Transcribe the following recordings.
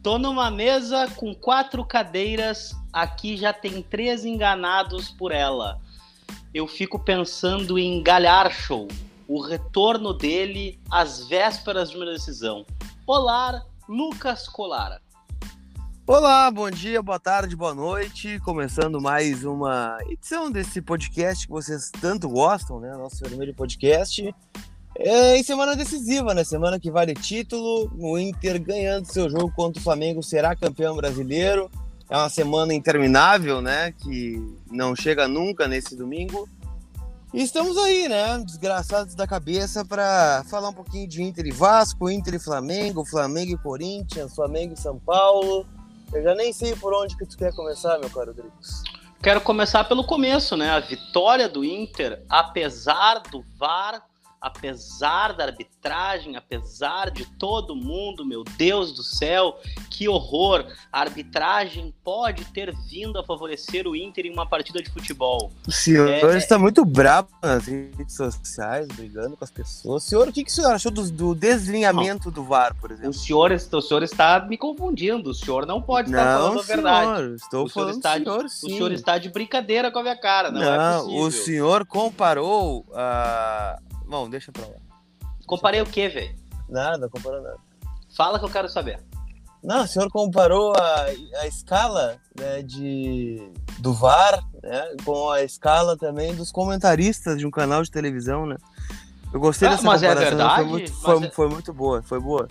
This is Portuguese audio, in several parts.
Tô numa mesa com quatro cadeiras, aqui já tem três enganados por ela. Eu fico pensando em Galhar Show, o retorno dele às vésperas de uma decisão. Olá, Lucas Colara. Olá, bom dia, boa tarde, boa noite. Começando mais uma edição desse podcast que vocês tanto gostam, né? Nosso Vermelho Podcast. É em semana decisiva, né? Semana que vale título. O Inter ganhando seu jogo contra o Flamengo será campeão brasileiro. É uma semana interminável, né? Que não chega nunca nesse domingo. E estamos aí, né? Desgraçados da cabeça para falar um pouquinho de Inter e Vasco, Inter e Flamengo, Flamengo e Corinthians, Flamengo e São Paulo. Eu já nem sei por onde que tu quer começar, meu caro Rodrigues. Quero começar pelo começo, né? A vitória do Inter, apesar do VAR apesar da arbitragem, apesar de todo mundo, meu Deus do céu, que horror! A arbitragem pode ter vindo a favorecer o Inter em uma partida de futebol. O senhor é, está muito bravo nas redes sociais, brigando com as pessoas. O senhor, o que, que o senhor achou do, do deslinhamento não. do VAR, por exemplo? O senhor, o senhor está me confundindo. O senhor não pode estar não, falando a verdade. Senhor, estou o falando está, senhor, sim. O senhor está de brincadeira com a minha cara, não, é não é O senhor comparou a. Bom, deixa pra lá. Comparei o que, velho? Nada, comparou nada. Fala que eu quero saber. Não, o senhor comparou a, a escala né, de, do VAR né, com a escala também dos comentaristas de um canal de televisão, né? Eu gostei ah, dessa mas comparação. É verdade, foi, muito, foi, é... foi muito boa, foi boa.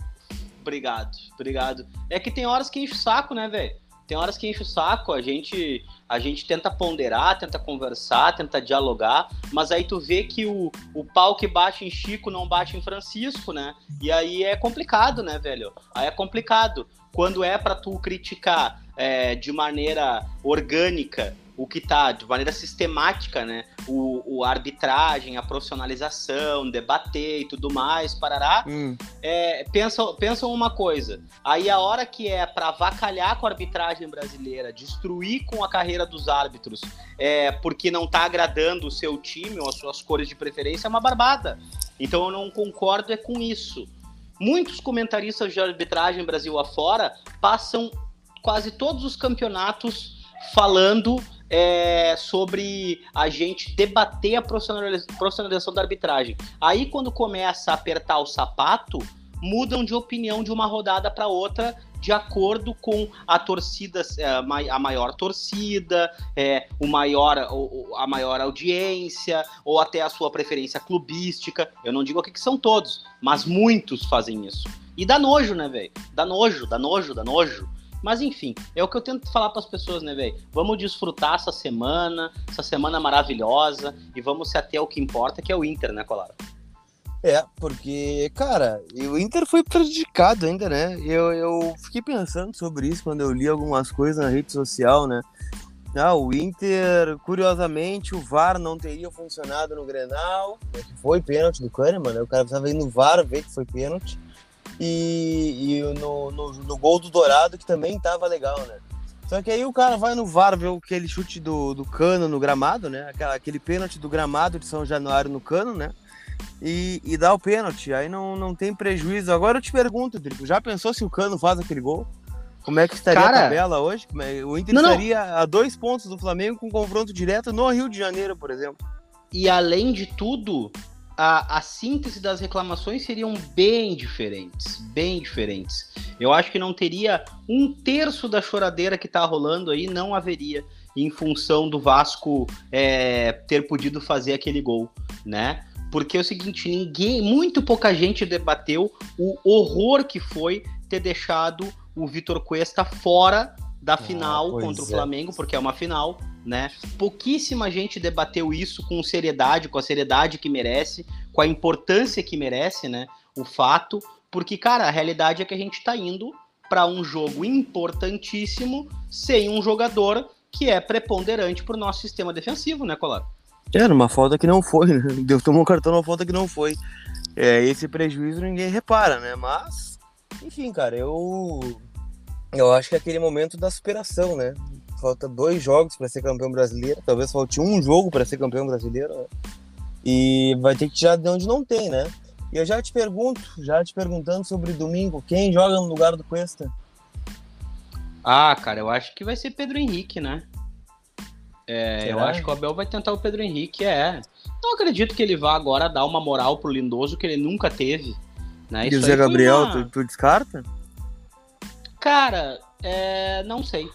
Obrigado, obrigado. É que tem horas que enche o saco, né, velho? Tem horas que enche o saco, a gente a gente tenta ponderar, tenta conversar, tenta dialogar, mas aí tu vê que o, o pau que bate em Chico não bate em Francisco, né? E aí é complicado, né, velho? Aí é complicado. Quando é para tu criticar é, de maneira orgânica o que está de maneira sistemática, né? O, o, arbitragem, a profissionalização, debater e tudo mais, parará. Hum. É, pensam, pensam uma coisa. Aí a hora que é para avacalhar com a arbitragem brasileira, destruir com a carreira dos árbitros, é, porque não está agradando o seu time ou as suas cores de preferência, é uma barbada. Então eu não concordo é com isso. Muitos comentaristas de arbitragem Brasil afora passam quase todos os campeonatos falando é, sobre a gente debater a profissionalização da arbitragem. Aí, quando começa a apertar o sapato, mudam de opinião de uma rodada para outra de acordo com a torcida, é, a maior torcida, é, o maior, a maior audiência, ou até a sua preferência clubística. Eu não digo aqui que são todos, mas muitos fazem isso. E dá nojo, né, velho? Dá nojo, dá nojo, dá nojo. Mas enfim, é o que eu tento falar para as pessoas, né, velho? Vamos desfrutar essa semana, essa semana maravilhosa e vamos se ater ao que importa, que é o Inter, né, Colara? É, porque, cara, o Inter foi prejudicado ainda, né? Eu, eu fiquei pensando sobre isso quando eu li algumas coisas na rede social, né? Ah, o Inter, curiosamente, o VAR não teria funcionado no Grenal, foi pênalti do Kahneman, né? O cara precisava ir no VAR ver que foi pênalti e, e no, no, no, gol do Dourado, que também tava legal, né? Só que aí o cara vai no VAR ver aquele chute do, do cano no gramado, né? Aquela, aquele pênalti do gramado de São Januário no cano, né? E, e dá o pênalti. Aí não, não tem prejuízo. Agora eu te pergunto, Drico, já pensou se o cano faz aquele gol? Como é que estaria cara... a tabela hoje? É, o Inter não, estaria não. a dois pontos do Flamengo com confronto direto no Rio de Janeiro, por exemplo. E além de tudo, a, a síntese das reclamações seriam bem diferentes, bem diferentes. Eu acho que não teria um terço da choradeira que está rolando aí, não haveria em função do Vasco é, ter podido fazer aquele gol, né? Porque é o seguinte, ninguém, muito pouca gente debateu o horror que foi ter deixado o Vitor Cuesta fora da ah, final contra o é. Flamengo, porque é uma final, né? Pouquíssima gente debateu isso com seriedade, com a seriedade que merece, com a importância que merece, né? O fato, porque, cara, a realidade é que a gente tá indo para um jogo importantíssimo sem um jogador que é preponderante para o nosso sistema defensivo, né, Colar? Era uma falta que não foi, né? Deu tomou um cartão numa falta que não foi. É, esse prejuízo ninguém repara, né? Mas, enfim, cara, eu eu acho que é aquele momento da superação, né? Falta dois jogos para ser campeão brasileiro, talvez falte um jogo para ser campeão brasileiro. Né? E vai ter que tirar de onde não tem, né? E eu já te pergunto, já te perguntando sobre domingo, quem joga no lugar do Cuesta? Ah, cara, eu acho que vai ser Pedro Henrique, né? É, eu acho que o Abel vai tentar o Pedro Henrique, é. Não acredito que ele vá agora dar uma moral pro Lindoso que ele nunca teve. Né? E o Zé Gabriel, uma... tu, tu, descarta? Cara, é, não sei.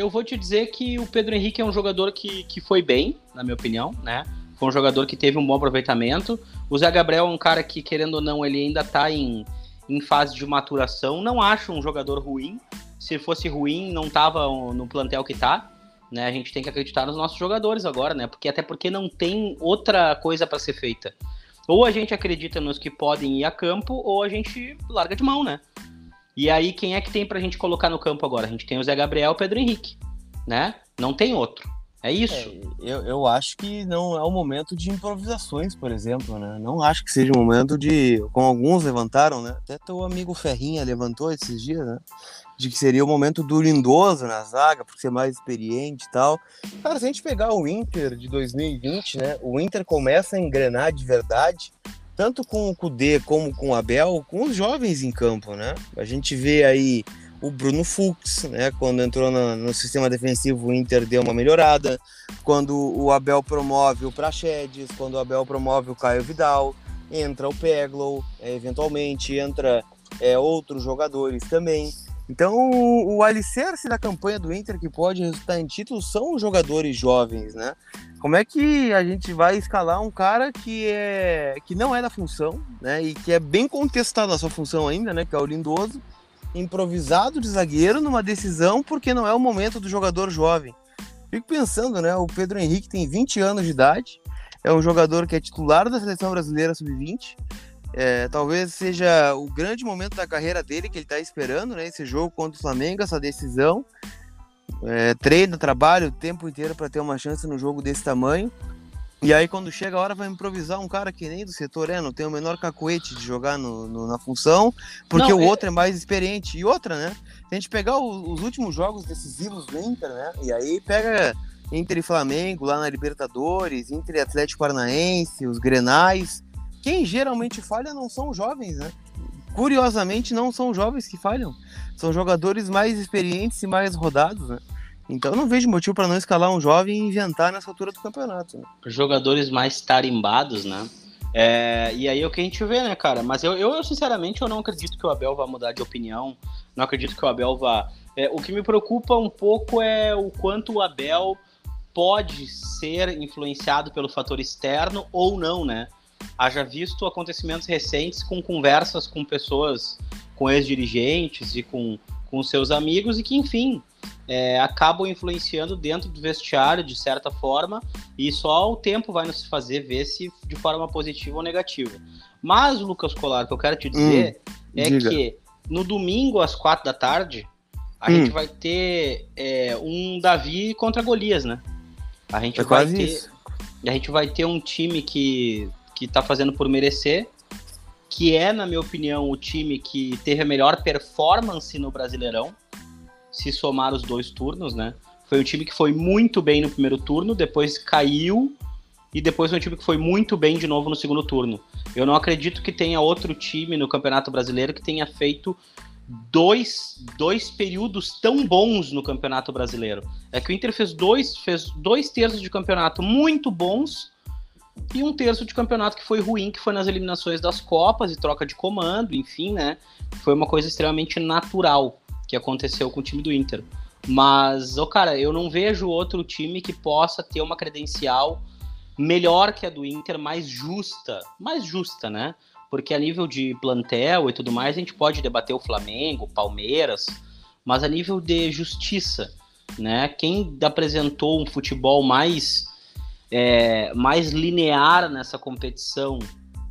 Eu vou te dizer que o Pedro Henrique é um jogador que, que foi bem, na minha opinião, né? Foi um jogador que teve um bom aproveitamento. O Zé Gabriel é um cara que, querendo ou não, ele ainda tá em, em fase de maturação. Não acho um jogador ruim. Se fosse ruim, não tava no plantel que tá. Né? A gente tem que acreditar nos nossos jogadores agora, né? Porque até porque não tem outra coisa para ser feita. Ou a gente acredita nos que podem ir a campo, ou a gente larga de mão, né? E aí, quem é que tem pra gente colocar no campo agora? A gente tem o Zé Gabriel e o Pedro Henrique, né? Não tem outro. É isso. É, eu, eu acho que não é o momento de improvisações, por exemplo, né? Não acho que seja o momento de. Como alguns levantaram, né? Até teu amigo Ferrinha levantou esses dias, né? de que seria o momento do Lindoso na zaga, por ser mais experiente e tal. Cara, se a gente pegar o Inter de 2020, né? O Inter começa a engrenar de verdade, tanto com o Kudê como com o Abel, com os jovens em campo, né? A gente vê aí o Bruno Fux, né? Quando entrou no, no sistema defensivo, o Inter deu uma melhorada. Quando o Abel promove o Praxedes, quando o Abel promove o Caio Vidal, entra o Peglow, é, eventualmente entra é, outros jogadores também. Então, o alicerce da campanha do Inter que pode resultar em títulos são os jogadores jovens, né? Como é que a gente vai escalar um cara que é que não é da função, né? E que é bem contestado a sua função ainda, né? Que é o Lindoso, improvisado de zagueiro numa decisão porque não é o momento do jogador jovem. Fico pensando, né? O Pedro Henrique tem 20 anos de idade, é um jogador que é titular da seleção brasileira sub-20 é, talvez seja o grande momento da carreira dele que ele está esperando, né? Esse jogo contra o Flamengo, essa decisão. É, treina, trabalha o tempo inteiro para ter uma chance no jogo desse tamanho. E aí, quando chega a hora, vai improvisar um cara que nem do setor é, não tem o menor cacoete de jogar no, no na função, porque não, o é... outro é mais experiente. E outra, né? Se a gente pegar o, os últimos jogos decisivos do Inter, né? E aí pega Inter e Flamengo lá na Libertadores, Inter e Atlético Paranaense, os Grenais. Quem geralmente falha não são jovens, né? Curiosamente, não são jovens que falham. São jogadores mais experientes e mais rodados, né? Então não vejo motivo para não escalar um jovem e inventar nessa altura do campeonato. Né? Jogadores mais tarimbados, né? É, e aí é o que a gente vê, né, cara? Mas eu, eu, sinceramente, eu não acredito que o Abel vá mudar de opinião. Não acredito que o Abel vá. É, o que me preocupa um pouco é o quanto o Abel pode ser influenciado pelo fator externo ou não, né? Haja visto acontecimentos recentes com conversas com pessoas, com ex-dirigentes e com, com seus amigos e que, enfim, é, acabam influenciando dentro do vestiário de certa forma e só o tempo vai nos fazer ver se de forma positiva ou negativa. Mas, Lucas Colar, o que eu quero te dizer hum, é diga. que no domingo às quatro da tarde a hum. gente vai ter é, um Davi contra Golias, né? A gente é vai ter, isso. a gente vai ter um time que que tá fazendo por merecer, que é, na minha opinião, o time que teve a melhor performance no Brasileirão, se somar os dois turnos, né? Foi um time que foi muito bem no primeiro turno, depois caiu, e depois foi um time que foi muito bem de novo no segundo turno. Eu não acredito que tenha outro time no Campeonato Brasileiro que tenha feito dois, dois períodos tão bons no Campeonato Brasileiro. É que o Inter fez dois, fez dois terços de campeonato muito bons e um terço de campeonato que foi ruim, que foi nas eliminações das Copas e troca de comando, enfim, né? Foi uma coisa extremamente natural que aconteceu com o time do Inter. Mas, ô, cara, eu não vejo outro time que possa ter uma credencial melhor que a do Inter, mais justa, mais justa, né? Porque a nível de plantel e tudo mais, a gente pode debater o Flamengo, Palmeiras, mas a nível de justiça, né? Quem apresentou um futebol mais é, mais linear nessa competição,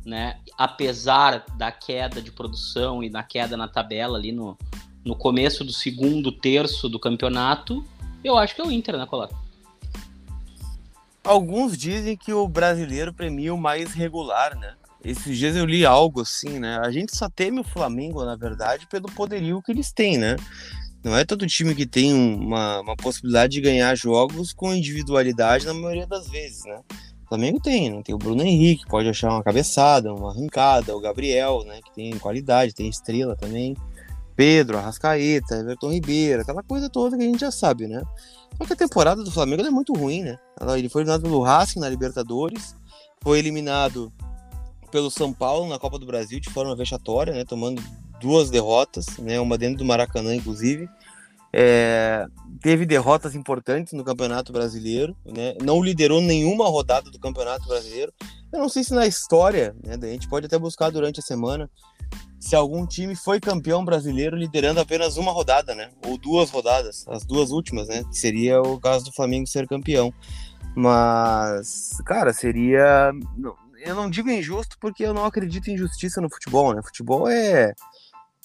né? Apesar da queda de produção e da queda na tabela ali no, no começo do segundo terço do campeonato, eu acho que é o Inter, né, Colar? Alguns dizem que o brasileiro premia o mais regular, né? Esses dias eu li algo assim, né? A gente só teme o Flamengo, na verdade, pelo poderio que eles têm, né? Não é todo time que tem uma, uma possibilidade de ganhar jogos com individualidade na maioria das vezes, né? Flamengo tem, né? Tem o Bruno Henrique, pode achar uma cabeçada, uma arrancada, o Gabriel, né? Que tem qualidade, tem estrela também. Pedro, Arrascaeta, Everton Ribeiro, aquela coisa toda que a gente já sabe, né? Só que a temporada do Flamengo é muito ruim, né? Ele foi eliminado pelo Racing na Libertadores, foi eliminado pelo São Paulo na Copa do Brasil de forma vexatória, né? Tomando duas derrotas, né? Uma dentro do Maracanã, inclusive. É, teve derrotas importantes no Campeonato Brasileiro, né? não liderou nenhuma rodada do Campeonato Brasileiro. Eu não sei se na história, né, a gente pode até buscar durante a semana, se algum time foi campeão brasileiro liderando apenas uma rodada, né? Ou duas rodadas, as duas últimas, né? Seria o caso do Flamengo ser campeão. Mas, cara, seria. Eu não digo injusto porque eu não acredito em justiça no futebol, né? Futebol é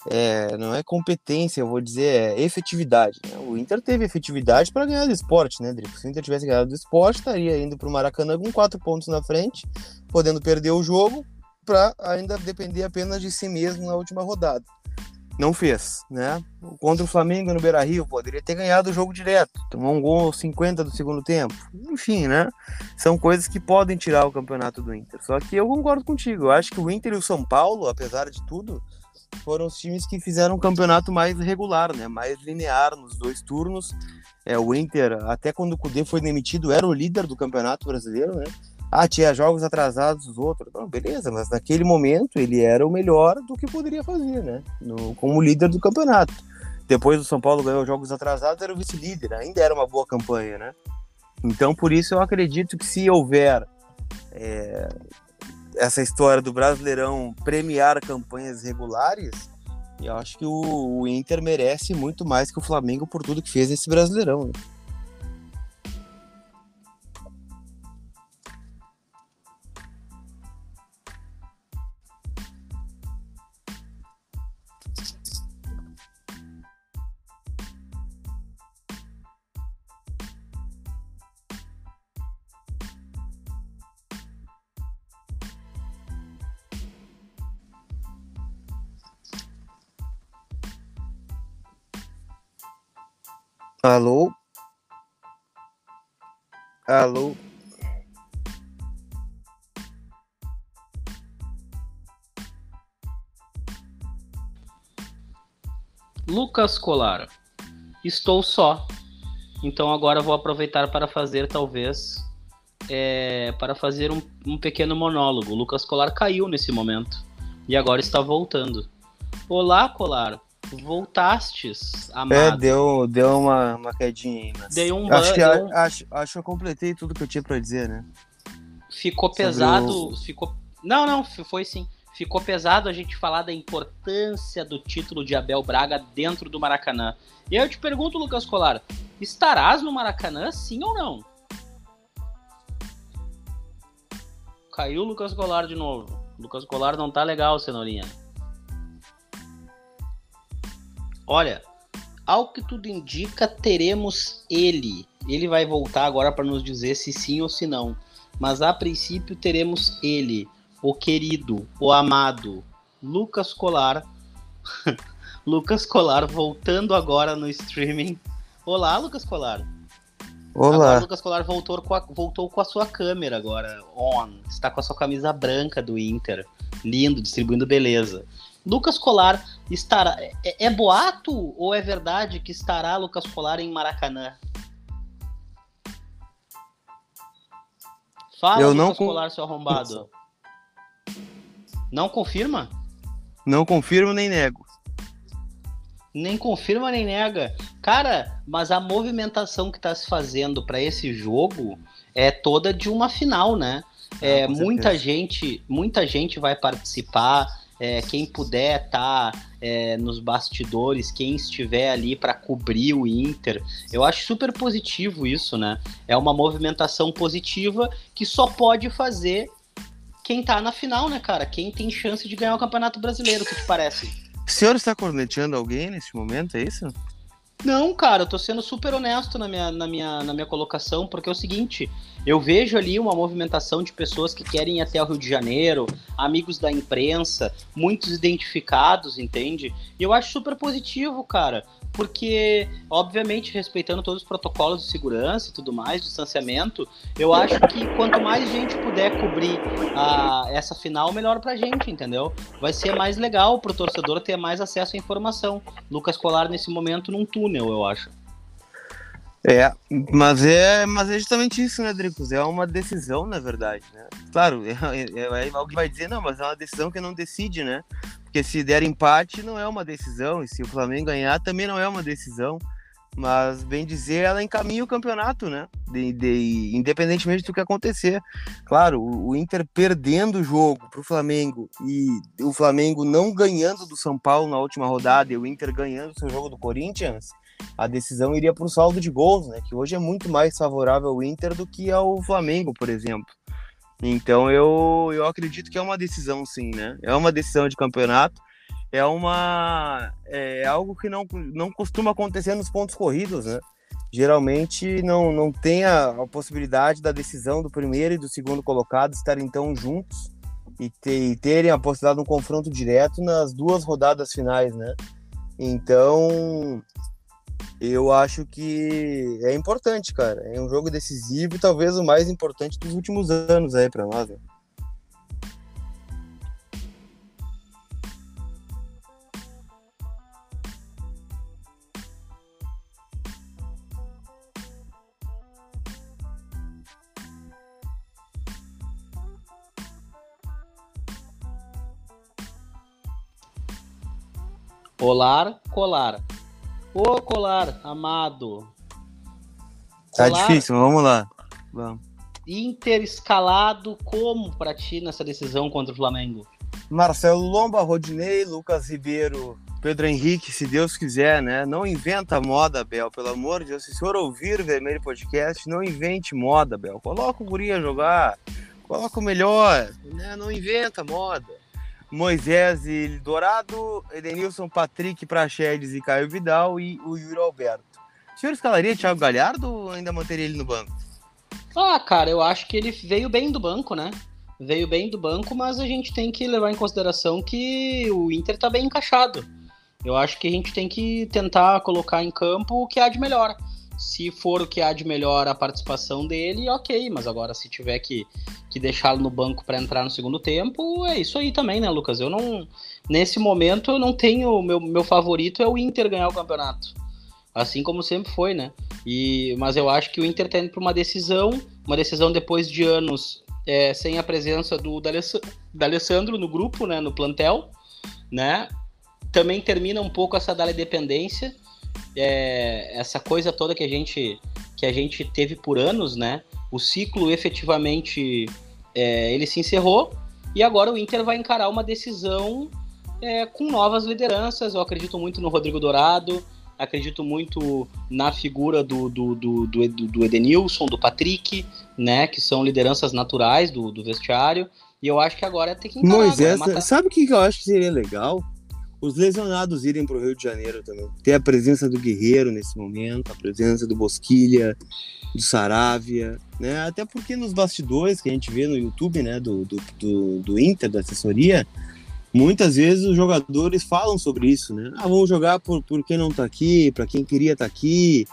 é, não é competência, eu vou dizer, é efetividade. Né? O Inter teve efetividade para ganhar do esporte, né, Drico? Se o Inter tivesse ganhado do esporte, estaria indo para o Maracanã com quatro pontos na frente, podendo perder o jogo para ainda depender apenas de si mesmo na última rodada. Não fez, né? Contra o Flamengo no Beira Rio, poderia ter ganhado o jogo direto, tomou um gol 50 do segundo tempo. Enfim, né? São coisas que podem tirar o campeonato do Inter. Só que eu concordo contigo, eu acho que o Inter e o São Paulo, apesar de tudo, foram os times que fizeram um campeonato mais regular, né? Mais linear nos dois turnos. É, o Inter, até quando o Cudê foi demitido, era o líder do campeonato brasileiro, né? Ah, tinha jogos atrasados dos outros. Não, beleza, mas naquele momento ele era o melhor do que poderia fazer, né? No, como líder do campeonato. Depois o São Paulo ganhou jogos atrasados, era o vice-líder, ainda era uma boa campanha, né? Então, por isso eu acredito que se houver é, essa história do Brasileirão premiar campanhas regulares, eu acho que o, o, Inter merece muito mais que o Flamengo por tudo que fez esse Brasileirão. Né? Alô? Alô? Lucas Colar, estou só. Então agora vou aproveitar para fazer talvez é, para fazer um, um pequeno monólogo. Lucas Colar caiu nesse momento e agora está voltando. Olá, Colar. Voltastes, amado. É, deu, deu uma, uma quedinha aí. Mas... Dei um acho que, um... acho, acho que eu completei tudo que eu tinha pra dizer, né? Ficou pesado. O... Ficou... Não, não, foi sim. Ficou pesado a gente falar da importância do título de Abel Braga dentro do Maracanã. E aí eu te pergunto, Lucas Colar, estarás no Maracanã, sim ou não? Caiu o Lucas Colar de novo. Lucas Colar não tá legal, cenourinha. Olha, ao que tudo indica, teremos ele. Ele vai voltar agora para nos dizer se sim ou se não. Mas a princípio teremos ele, o querido, o amado Lucas Colar. Lucas Colar voltando agora no streaming. Olá, Lucas Colar. Olá. Agora, Lucas Colar voltou com, a, voltou com a sua câmera agora on. Está com a sua camisa branca do Inter. Lindo, distribuindo beleza. Lucas Colar estará. É, é, boato ou é verdade que estará Lucas Colar em Maracanã? Fala, Eu Lucas Colar, seu arrombado. Não confirma? Não confirmo nem nego. Nem confirma nem nega. Cara, mas a movimentação que está se fazendo para esse jogo é toda de uma final, né? É, ah, muita gente, muita gente vai participar é, quem puder estar tá, é, nos bastidores, quem estiver ali para cobrir o Inter. Eu acho super positivo isso, né? É uma movimentação positiva que só pode fazer quem tá na final, né, cara? Quem tem chance de ganhar o Campeonato Brasileiro, o que te parece? O senhor está corneteando alguém nesse momento, é isso? Não, cara, eu tô sendo super honesto na minha, na, minha, na minha colocação, porque é o seguinte, eu vejo ali uma movimentação de pessoas que querem ir até o Rio de Janeiro, amigos da imprensa, muitos identificados, entende? E eu acho super positivo, cara porque, obviamente, respeitando todos os protocolos de segurança e tudo mais, distanciamento, eu acho que quanto mais gente puder cobrir a, essa final, melhor pra gente, entendeu? Vai ser mais legal pro torcedor ter mais acesso à informação. Lucas Colar, nesse momento, num túnel, eu acho. É, mas é, mas é justamente isso, né, Dricos? É uma decisão, na verdade, né? Claro, é, é, é, alguém vai dizer, não, mas é uma decisão que não decide, né? Porque se der empate, não é uma decisão, e se o Flamengo ganhar, também não é uma decisão. Mas, bem dizer, ela encaminha o campeonato, né? De, de, independentemente do que acontecer. Claro, o, o Inter perdendo o jogo para o Flamengo e o Flamengo não ganhando do São Paulo na última rodada e o Inter ganhando o seu jogo do Corinthians, a decisão iria para o saldo de gols, né? Que hoje é muito mais favorável ao Inter do que ao Flamengo, por exemplo. Então eu, eu acredito que é uma decisão, sim, né? É uma decisão de campeonato. É uma é algo que não, não costuma acontecer nos pontos corridos, né? Geralmente não, não tem a, a possibilidade da decisão do primeiro e do segundo colocado estarem tão juntos e, ter, e terem a possibilidade de um confronto direto nas duas rodadas finais, né? Então, eu acho que é importante, cara. É um jogo decisivo e talvez o mais importante dos últimos anos aí para nós. Né? Colar, colar. Ô, Colar, amado. Tá difícil, vamos lá. Vamos. Inter escalado como para ti nessa decisão contra o Flamengo? Marcelo Lomba, Rodinei, Lucas Ribeiro, Pedro Henrique, se Deus quiser, né? Não inventa moda, Bel, pelo amor de Deus. Se o senhor ouvir o Vermelho Podcast, não invente moda, Bel. Coloca o guri a jogar, coloca o melhor, né? Não inventa moda. Moisés e Dourado, Edenilson, Patrick, Praxedes e Caio Vidal e o Yuri Alberto. O senhor escalaria Thiago Galhardo ou ainda manteria ele no banco? Ah, cara, eu acho que ele veio bem do banco, né? Veio bem do banco, mas a gente tem que levar em consideração que o Inter tá bem encaixado. Eu acho que a gente tem que tentar colocar em campo o que há de melhor. Se for o que há de melhor a participação dele, ok. Mas agora, se tiver que, que deixá-lo no banco para entrar no segundo tempo, é isso aí também, né, Lucas? Eu não. Nesse momento, eu não tenho. Meu, meu favorito é o Inter ganhar o campeonato. Assim como sempre foi, né? E, mas eu acho que o Inter tá indo para uma decisão, uma decisão depois de anos é, sem a presença do D'Alessandro no grupo, né, no plantel, né? Também termina um pouco essa da dependência é, essa coisa toda que a gente que a gente teve por anos, né? O ciclo efetivamente é, ele se encerrou e agora o Inter vai encarar uma decisão é, com novas lideranças. Eu acredito muito no Rodrigo Dourado, acredito muito na figura do, do, do, do, do Edenilson, do Patrick, né? Que são lideranças naturais do, do vestiário. E eu acho que agora tem que encarar. Moisés, matar... sabe o que eu acho que seria legal? Os lesionados irem para o Rio de Janeiro também. Ter a presença do Guerreiro nesse momento, a presença do Bosquilha, do Saravia, né? Até porque nos bastidores que a gente vê no YouTube, né, do, do, do, do Inter, da assessoria, muitas vezes os jogadores falam sobre isso, né? Ah, vamos jogar por, por quem não está aqui, para quem queria estar tá aqui.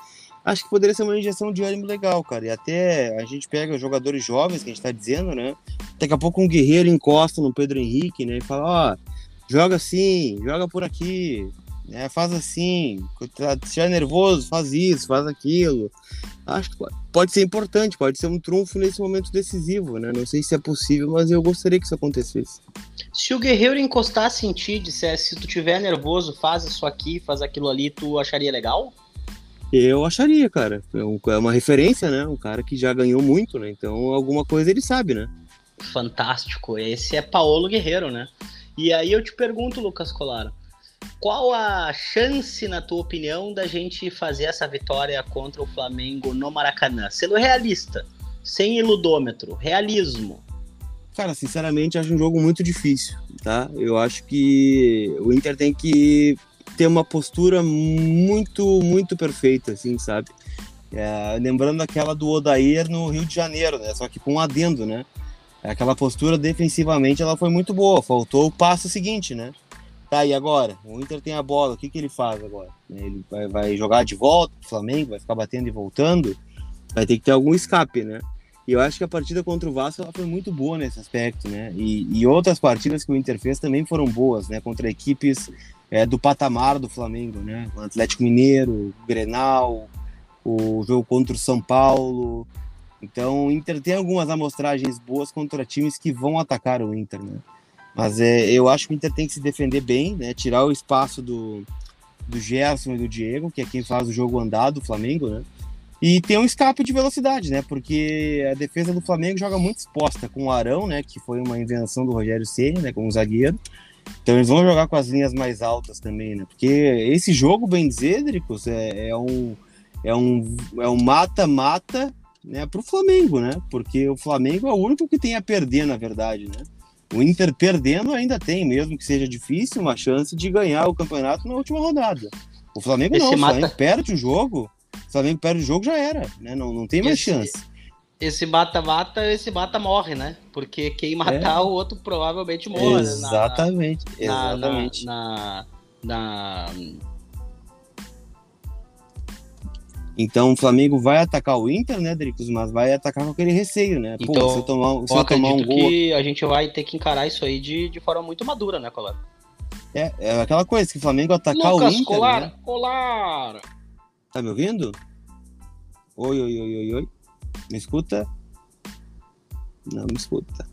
Acho que poderia ser uma injeção de ânimo legal, cara. E até a gente pega jogadores jovens, que a gente está dizendo, né? Daqui a pouco um guerreiro encosta no Pedro Henrique, né? E fala, ó, oh, joga assim, joga por aqui, né? faz assim, se é nervoso, faz isso, faz aquilo. Acho que pode ser importante, pode ser um trunfo nesse momento decisivo, né? Não sei se é possível, mas eu gostaria que isso acontecesse. Se o guerreiro encostasse em ti e dissesse, se tu tiver nervoso, faz isso aqui, faz aquilo ali, tu acharia legal? Eu acharia, cara. É, é uma referência, né? Um cara que já ganhou muito, né? Então alguma coisa ele sabe, né? Fantástico. Esse é Paolo Guerreiro, né? E aí eu te pergunto, Lucas Colaro, qual a chance, na tua opinião, da gente fazer essa vitória contra o Flamengo no Maracanã? Sendo realista, sem iludômetro, realismo. Cara, sinceramente, acho um jogo muito difícil, tá? Eu acho que o Inter tem que ter uma postura muito, muito perfeita, assim, sabe? É, lembrando aquela do Odair no Rio de Janeiro, né? Só que com um adendo, né? Aquela postura defensivamente ela foi muito boa. Faltou o passo seguinte, né? Tá, e agora? O Inter tem a bola, o que, que ele faz agora? Ele vai, vai jogar de volta o Flamengo, vai ficar batendo e voltando? Vai ter que ter algum escape, né? E eu acho que a partida contra o Vasco ela foi muito boa nesse aspecto, né? E, e outras partidas que o Inter fez também foram boas, né? Contra equipes é, do patamar do Flamengo, né? O Atlético Mineiro, o Grenal, o jogo contra o São Paulo. Então, o Inter tem algumas amostragens boas contra times que vão atacar o Inter, né? Mas é, eu acho que o Inter tem que se defender bem, né? Tirar o espaço do, do Gerson e do Diego, que é quem faz o jogo andar do Flamengo, né? E tem um escape de velocidade, né? Porque a defesa do Flamengo joga muito exposta com o Arão, né? Que foi uma invenção do Rogério Ceni, né? Como zagueiro. Então eles vão jogar com as linhas mais altas também, né? Porque esse jogo, bem dizer, Dricos, é, é um é um é um mata-mata, né? Para o Flamengo, né? Porque o Flamengo é o único que tem a perder, na verdade, né? O Inter perdendo ainda tem, mesmo que seja difícil, uma chance de ganhar o campeonato na última rodada. O Flamengo Esse não, mata... o Flamengo perde o jogo o Flamengo perde o jogo, já era, né? Não, não tem mais esse, chance. Esse mata-mata, esse mata morre, né? Porque quem matar, é. o outro provavelmente morre. Exatamente, né? na, exatamente. Na, na, na, Então o Flamengo vai atacar o Inter, né, Dricos? Mas vai atacar com aquele receio, né? Pô, então, se eu tomar, se eu, tomar um gol. que a gente vai ter que encarar isso aí de, de forma muito madura, né, Colar? É, é aquela coisa que o Flamengo atacar Lucas, o Inter. Colar, né? Colar! Tá me ouvindo? Oi, oi, oi, oi, oi. Me escuta? Não me escuta.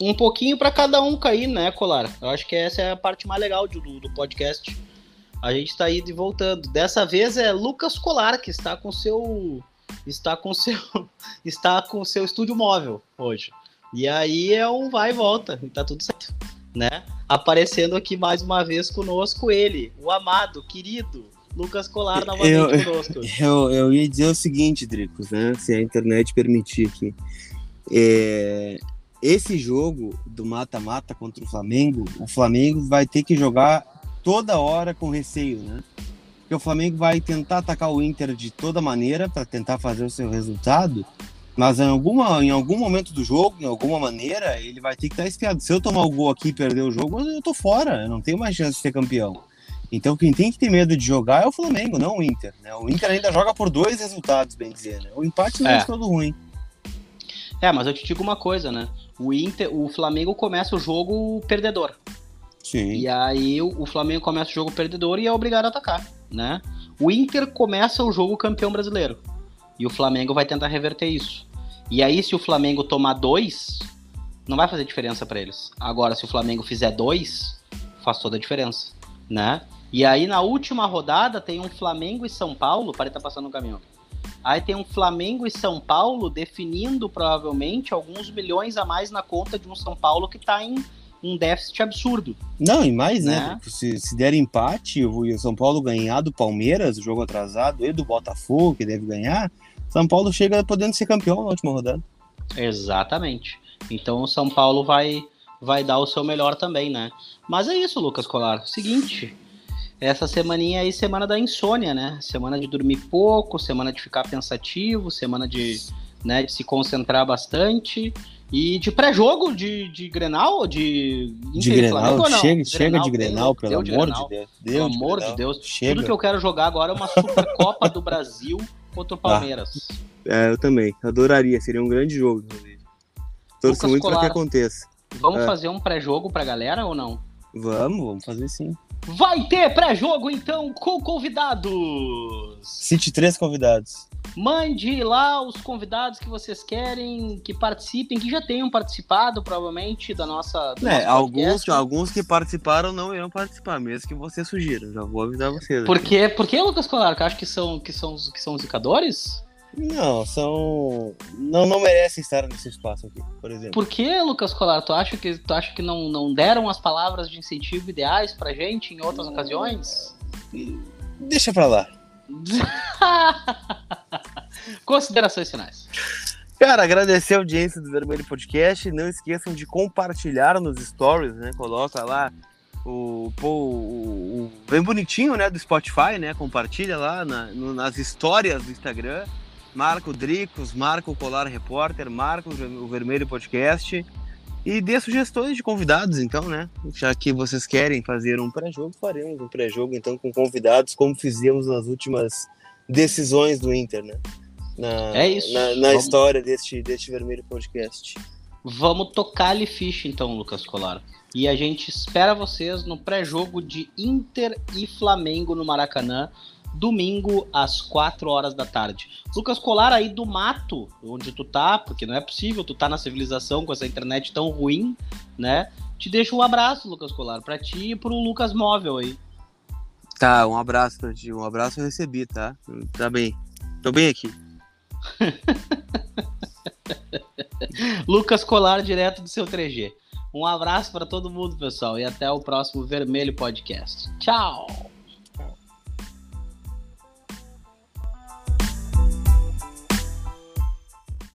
Um pouquinho para cada um cair, né, Colar? Eu acho que essa é a parte mais legal do, do podcast. A gente está indo e voltando. Dessa vez é Lucas Colar que está com seu está com seu está com seu estúdio móvel hoje. E aí é um vai e volta, e tá tudo certo né? Aparecendo aqui mais uma vez conosco ele, o amado, querido Lucas Colar novamente eu, conosco. Eu, eu ia dizer o seguinte, Dricos, né? Se a internet permitir aqui. É, esse jogo do mata-mata contra o Flamengo, o Flamengo vai ter que jogar toda hora com receio, né? Porque o Flamengo vai tentar atacar o Inter de toda maneira para tentar fazer o seu resultado mas em, alguma, em algum momento do jogo, em alguma maneira, ele vai ter que estar espiado. Se eu tomar o gol aqui e perder o jogo, eu tô fora. Eu não tenho mais chance de ser campeão. Então quem tem que ter medo de jogar é o Flamengo, não o Inter. Né? O Inter ainda joga por dois resultados, bem dizer. Né? O empate não é, é todo ruim. É, mas eu te digo uma coisa, né? O Inter, o Flamengo começa o jogo perdedor. Sim. E aí o, Flamengo começa o jogo perdedor e é obrigado a atacar, né? O Inter começa o jogo campeão brasileiro. E o Flamengo vai tentar reverter isso. E aí, se o Flamengo tomar dois, não vai fazer diferença para eles. Agora, se o Flamengo fizer dois, faz toda a diferença, né? E aí, na última rodada, tem um Flamengo e São Paulo. Para estar tá passando no caminho. Aí tem um Flamengo e São Paulo definindo provavelmente alguns milhões a mais na conta de um São Paulo que está em um déficit absurdo. Não, e mais, né? né? Se, se der empate, o São Paulo ganhar do Palmeiras, o jogo atrasado, e do Botafogo, que deve ganhar, São Paulo chega podendo ser campeão na última rodada. Exatamente. Então o São Paulo vai, vai dar o seu melhor também, né? Mas é isso, Lucas Colar. Seguinte, essa semaninha aí, semana da insônia, né? Semana de dormir pouco, semana de ficar pensativo, semana de, né, de se concentrar bastante. E de pré-jogo de, de Grenal, de De Grenal, chega, chega de Grenal, pelo amor de, Deus. Pelo amor de Deus. Chega. Tudo que eu quero jogar agora é uma Supercopa do Brasil contra o ah. Palmeiras. Ah, é, eu também. Adoraria, seria um grande jogo, Torço muito para que aconteça. Vamos é. fazer um pré-jogo pra galera ou não? Vamos, vamos fazer sim. Vai ter pré-jogo então com convidados! Cite três convidados. Mande lá os convidados que vocês querem que participem, que já tenham participado, provavelmente, da nossa. É, alguns, alguns que participaram não irão participar, mesmo que você sugira. Já vou avisar vocês. Por quê? Por que, Lucas Colar? Que acha que são, que são, que são zicadores? Não, são. Não, não merecem estar nesse espaço aqui, por exemplo. Por que, Lucas Colar? Tu acha que, tu acha que não, não deram as palavras de incentivo ideais pra gente em outras ocasiões? Deixa pra lá. Considerações finais. Cara, agradecer a audiência do Vermelho Podcast. Não esqueçam de compartilhar nos stories, né? Coloca lá o, o, o, bem bonitinho, né, do Spotify, né? Compartilha lá na, no, nas histórias do Instagram. Marca o Dricos, marca o Colar Repórter, marca o Vermelho Podcast. E dê sugestões de convidados, então, né? Já que vocês querem fazer um pré-jogo, faremos um pré-jogo, então, com convidados, como fizemos nas últimas decisões do Inter, né? Na, é isso. Na, na história deste, deste Vermelho Podcast. Vamos tocar-lhe ficha, então, Lucas Colar. E a gente espera vocês no pré-jogo de Inter e Flamengo no Maracanã, domingo às 4 horas da tarde. Lucas Colar aí do mato, onde tu tá, porque não é possível, tu tá na civilização com essa internet tão ruim, né? Te deixo um abraço, Lucas Colar, para ti e pro Lucas Móvel aí. Tá, um abraço pra ti, um abraço eu recebi, tá? Tá bem. Tô bem aqui. Lucas Colar, direto do seu 3G. Um abraço para todo mundo, pessoal, e até o próximo Vermelho Podcast. Tchau!